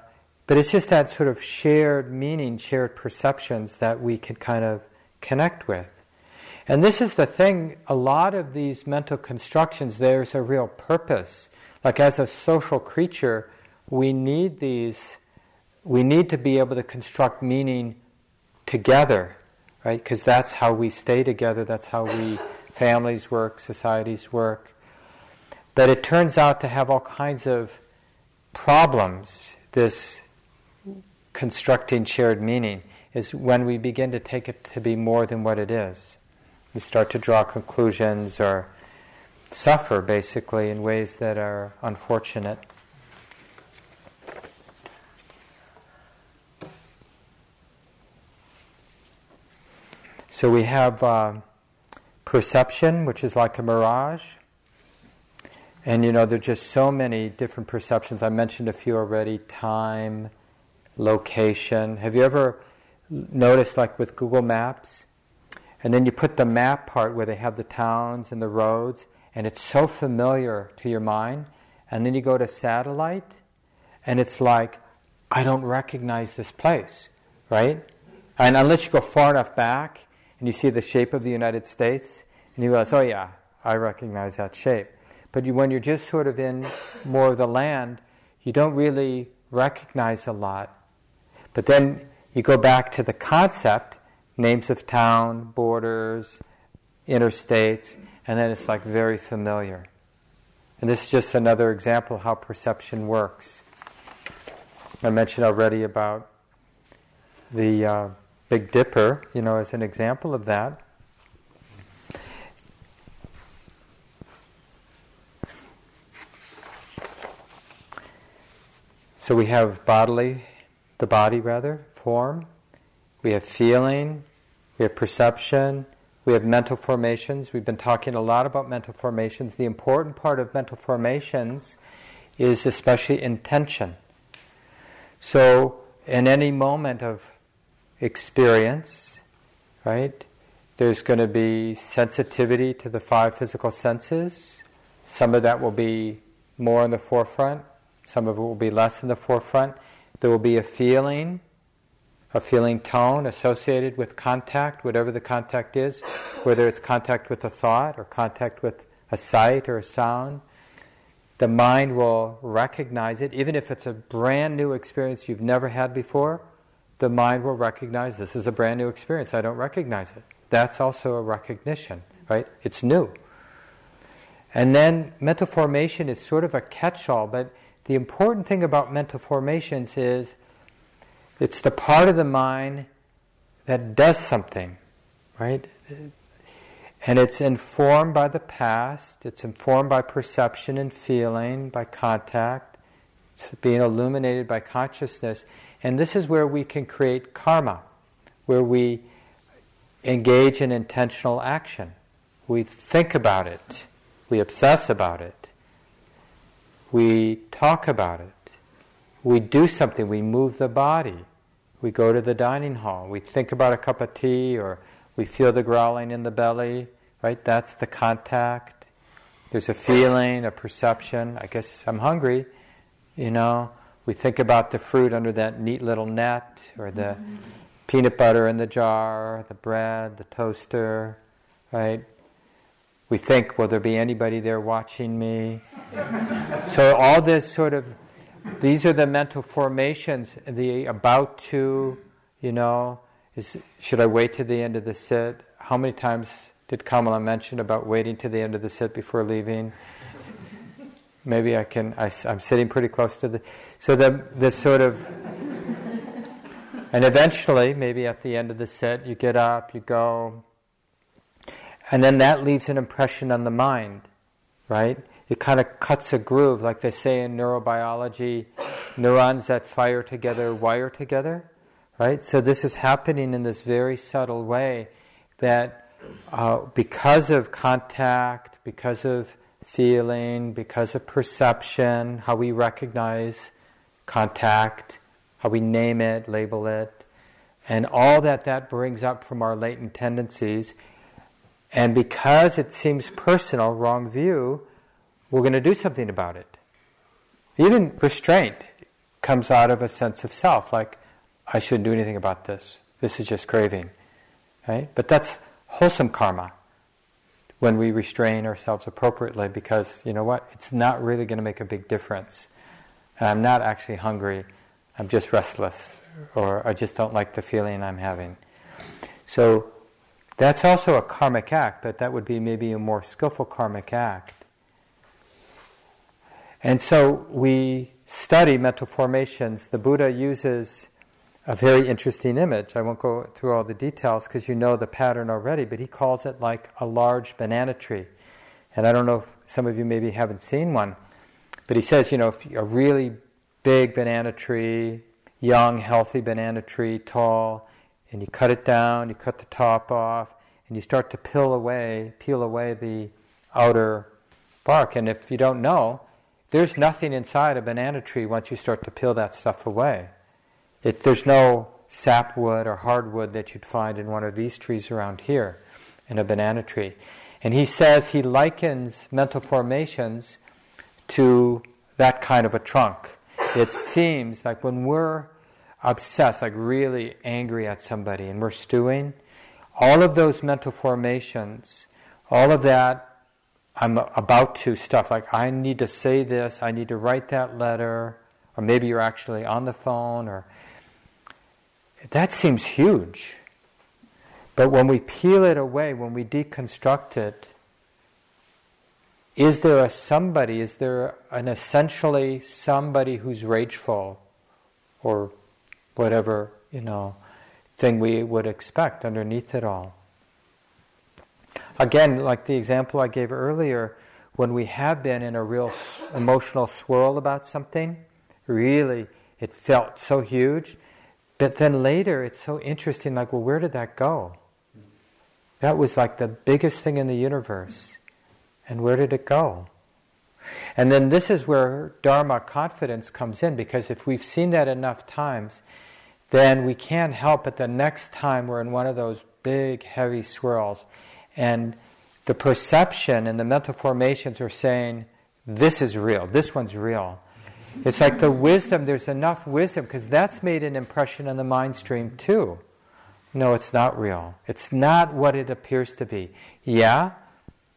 but it's just that sort of shared meaning, shared perceptions that we can kind of connect with. And this is the thing, a lot of these mental constructions, there's a real purpose. Like as a social creature, we need these, we need to be able to construct meaning together, right? Because that's how we stay together, that's how we, families work, societies work. But it turns out to have all kinds of problems, this constructing shared meaning is when we begin to take it to be more than what it is. We start to draw conclusions or suffer basically in ways that are unfortunate. So we have uh, perception, which is like a mirage. And you know, there are just so many different perceptions. I mentioned a few already time, location. Have you ever noticed, like with Google Maps, and then you put the map part where they have the towns and the roads, and it's so familiar to your mind, and then you go to satellite, and it's like, I don't recognize this place, right? And unless you go far enough back and you see the shape of the United States, and you realize, oh yeah, I recognize that shape. But you, when you're just sort of in more of the land, you don't really recognize a lot. But then you go back to the concept, names of town, borders, interstates, and then it's like very familiar. And this is just another example of how perception works. I mentioned already about the uh, Big Dipper, you know, as an example of that. So we have bodily the body rather, form. We have feeling, we have perception, we have mental formations. We've been talking a lot about mental formations. The important part of mental formations is especially intention. So, in any moment of experience, right, there's going to be sensitivity to the five physical senses. Some of that will be more in the forefront, some of it will be less in the forefront. There will be a feeling, a feeling tone associated with contact, whatever the contact is, whether it's contact with a thought or contact with a sight or a sound. The mind will recognize it, even if it's a brand new experience you've never had before. The mind will recognize this is a brand new experience. I don't recognize it. That's also a recognition, right? It's new. And then mental formation is sort of a catch all, but the important thing about mental formations is it's the part of the mind that does something, right? And it's informed by the past, it's informed by perception and feeling, by contact, it's being illuminated by consciousness. And this is where we can create karma, where we engage in intentional action. We think about it, we obsess about it, we talk about it. We do something, we move the body. We go to the dining hall. We think about a cup of tea or we feel the growling in the belly, right? That's the contact. There's a feeling, a perception. I guess I'm hungry, you know. We think about the fruit under that neat little net or the mm-hmm. peanut butter in the jar, the bread, the toaster, right? We think, will there be anybody there watching me? so all this sort of, these are the mental formations, the about to, you know, is, should I wait to the end of the sit? How many times did Kamala mention about waiting to the end of the sit before leaving? Maybe I can, I, am sitting pretty close to the, so the, this sort of, and eventually, maybe at the end of the sit, you get up, you go, and then that leaves an impression on the mind, right? It kind of cuts a groove, like they say in neurobiology neurons that fire together wire together, right? So this is happening in this very subtle way that uh, because of contact, because of feeling, because of perception, how we recognize contact, how we name it, label it, and all that that brings up from our latent tendencies. And because it seems personal, wrong view, we're going to do something about it. Even restraint comes out of a sense of self, like, I shouldn't do anything about this. This is just craving. Right? But that's wholesome karma when we restrain ourselves appropriately because, you know what, it's not really going to make a big difference. I'm not actually hungry. I'm just restless, or I just don't like the feeling I'm having. So that's also a karmic act, but that would be maybe a more skillful karmic act. And so we study mental formations. The Buddha uses a very interesting image. I won't go through all the details because you know the pattern already, but he calls it like a large banana tree. And I don't know if some of you maybe haven't seen one, but he says, you know, a really big banana tree, young, healthy banana tree, tall, and you cut it down, you cut the top off, and you start to peel away, peel away the outer bark. And if you don't know, there's nothing inside a banana tree once you start to peel that stuff away. It, there's no sapwood or hardwood that you'd find in one of these trees around here, in a banana tree. And he says he likens mental formations to that kind of a trunk it seems like when we're obsessed, like really angry at somebody and we're stewing, all of those mental formations, all of that I'm about to stuff, like I need to say this, I need to write that letter, or maybe you're actually on the phone, or that seems huge. But when we peel it away, when we deconstruct it, is there a somebody, is there an essentially somebody who's rageful or whatever, you know, thing we would expect underneath it all? Again, like the example I gave earlier, when we have been in a real emotional swirl about something, really, it felt so huge. But then later, it's so interesting like, well, where did that go? That was like the biggest thing in the universe. And where did it go? And then this is where Dharma confidence comes in because if we've seen that enough times, then we can't help but the next time we're in one of those big, heavy swirls and the perception and the mental formations are saying, this is real, this one's real. It's like the wisdom, there's enough wisdom because that's made an impression on the mind stream too. No, it's not real. It's not what it appears to be. Yeah,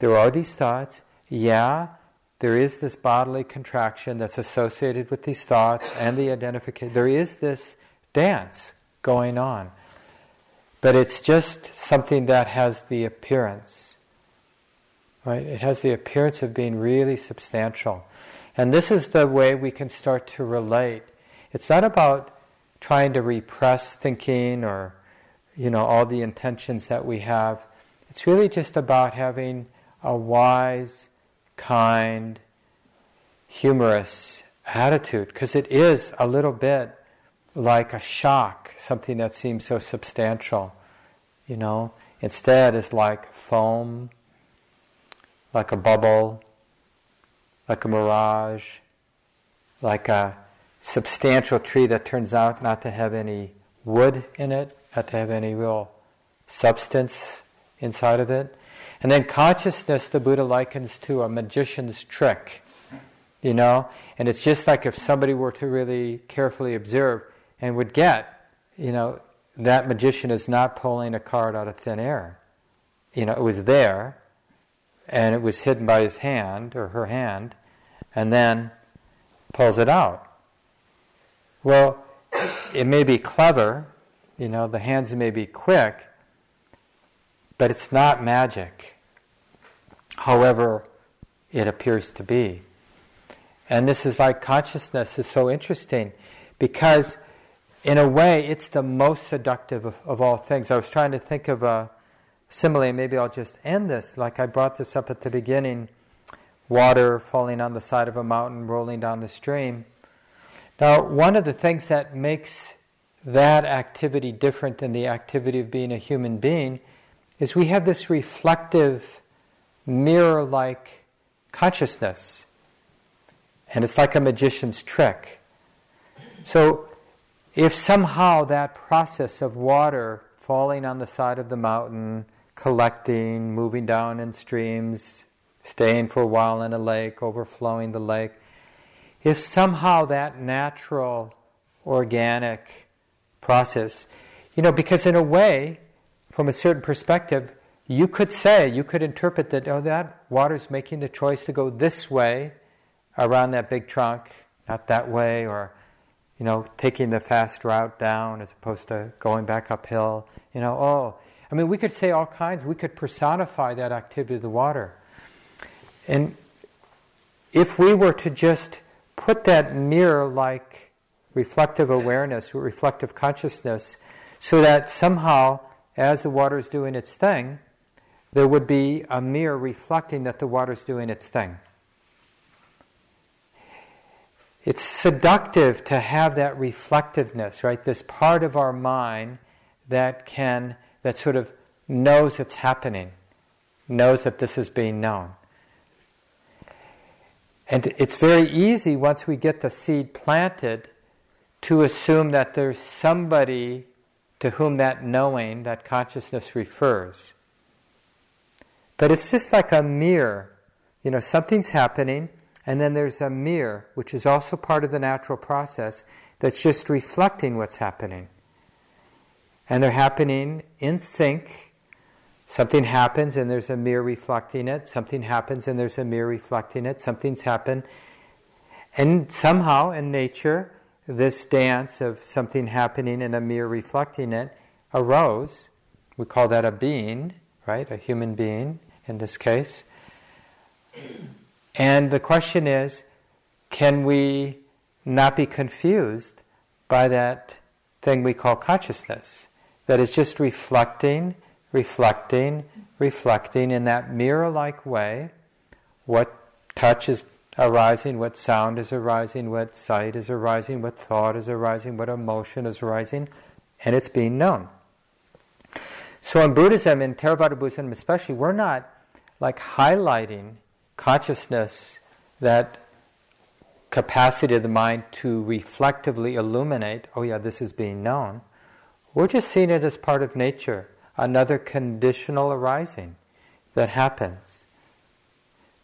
there are these thoughts. Yeah, there is this bodily contraction that's associated with these thoughts and the identification. There is this dance going on. But it's just something that has the appearance. Right? It has the appearance of being really substantial. And this is the way we can start to relate. It's not about trying to repress thinking or you know all the intentions that we have. It's really just about having a wise, kind, humorous attitude because it is a little bit like a shock, something that seems so substantial, you know. Instead, it's like foam, like a bubble, like a mirage, like a substantial tree that turns out not to have any wood in it, not to have any real substance inside of it. And then consciousness, the Buddha likens to a magician's trick, you know? And it's just like if somebody were to really carefully observe and would get, you know, that magician is not pulling a card out of thin air. You know, it was there, and it was hidden by his hand or her hand, and then pulls it out. Well, it may be clever, you know, the hands may be quick, but it's not magic, however, it appears to be. And this is like consciousness is so interesting because, in a way, it's the most seductive of, of all things. I was trying to think of a simile, maybe I'll just end this. Like I brought this up at the beginning water falling on the side of a mountain, rolling down the stream. Now, one of the things that makes that activity different than the activity of being a human being is we have this reflective, mirror like consciousness. And it's like a magician's trick. So, if somehow that process of water falling on the side of the mountain, collecting, moving down in streams, staying for a while in a lake, overflowing the lake, if somehow that natural, organic process, you know, because in a way, from a certain perspective, you could say, you could interpret that, oh, that water's making the choice to go this way around that big trunk, not that way, or, you know, taking the fast route down as opposed to going back uphill. You know, oh, I mean, we could say all kinds, we could personify that activity of the water. And if we were to just put that mirror like reflective awareness, reflective consciousness, so that somehow, as the water is doing its thing, there would be a mirror reflecting that the water is doing its thing. It's seductive to have that reflectiveness, right? This part of our mind that can, that sort of knows it's happening, knows that this is being known. And it's very easy once we get the seed planted to assume that there's somebody to whom that knowing, that consciousness refers. But it's just like a mirror. You know, something's happening, and then there's a mirror, which is also part of the natural process, that's just reflecting what's happening. And they're happening in sync Something happens and there's a mirror reflecting it. Something happens and there's a mirror reflecting it. Something's happened. And somehow in nature, this dance of something happening and a mirror reflecting it arose. We call that a being, right? A human being in this case. And the question is can we not be confused by that thing we call consciousness that is just reflecting reflecting, reflecting in that mirror like way what touch is arising, what sound is arising, what sight is arising, what thought is arising, what emotion is arising, and it's being known. So in Buddhism, in Theravada Buddhism especially, we're not like highlighting consciousness, that capacity of the mind to reflectively illuminate, oh yeah, this is being known. We're just seeing it as part of nature another conditional arising that happens.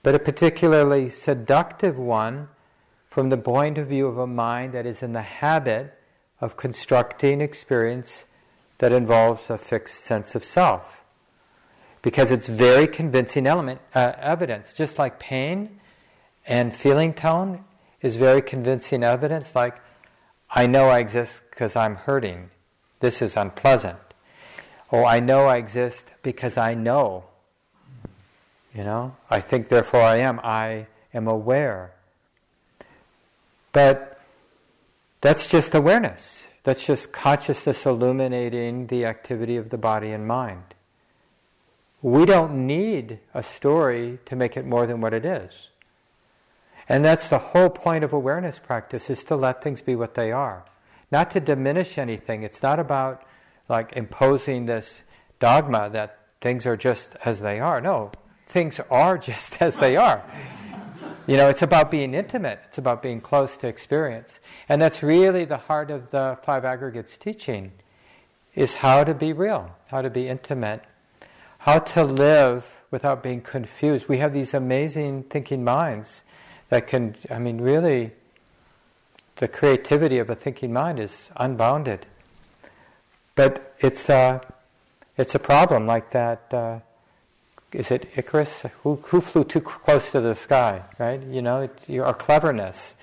But a particularly seductive one from the point of view of a mind that is in the habit of constructing experience that involves a fixed sense of self. Because it's very convincing element, uh, evidence, just like pain and feeling tone is very convincing evidence, like, I know I exist because I'm hurting. This is unpleasant. Oh, I know I exist because I know. You know, I think therefore I am. I am aware. But that's just awareness. That's just consciousness illuminating the activity of the body and mind. We don't need a story to make it more than what it is. And that's the whole point of awareness practice is to let things be what they are. Not to diminish anything. It's not about like imposing this dogma that things are just as they are. No, things are just as they are. You know, it's about being intimate, it's about being close to experience. And that's really the heart of the five aggregates teaching is how to be real, how to be intimate, how to live without being confused. We have these amazing thinking minds that can, I mean, really, the creativity of a thinking mind is unbounded. But it's a, it's a problem like that uh, is it Icarus? Who, who flew too close to the sky, right? You know, our cleverness.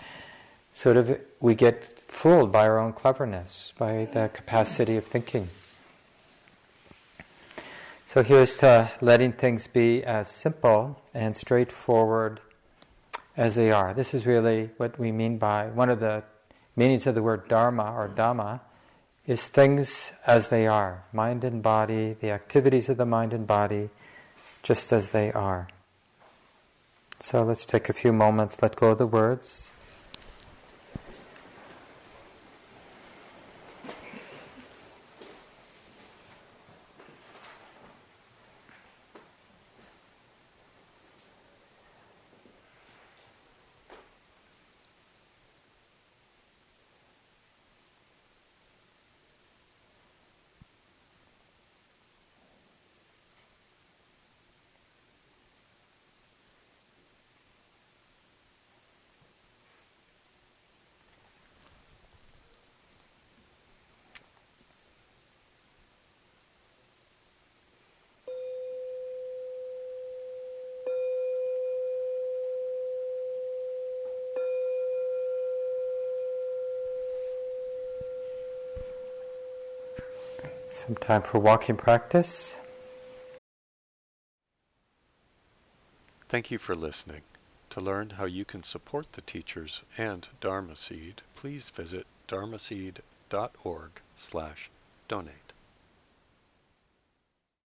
Sort of, we get fooled by our own cleverness, by the capacity of thinking. So here's to letting things be as simple and straightforward as they are. This is really what we mean by one of the meanings of the word dharma or dhamma is things as they are mind and body, the activities of the mind and body, just as they are. So let's take a few moments, let go of the words. Some time for walking practice. Thank you for listening. To learn how you can support the teachers and Dharma Seed, please visit dharmaseed.org slash donate.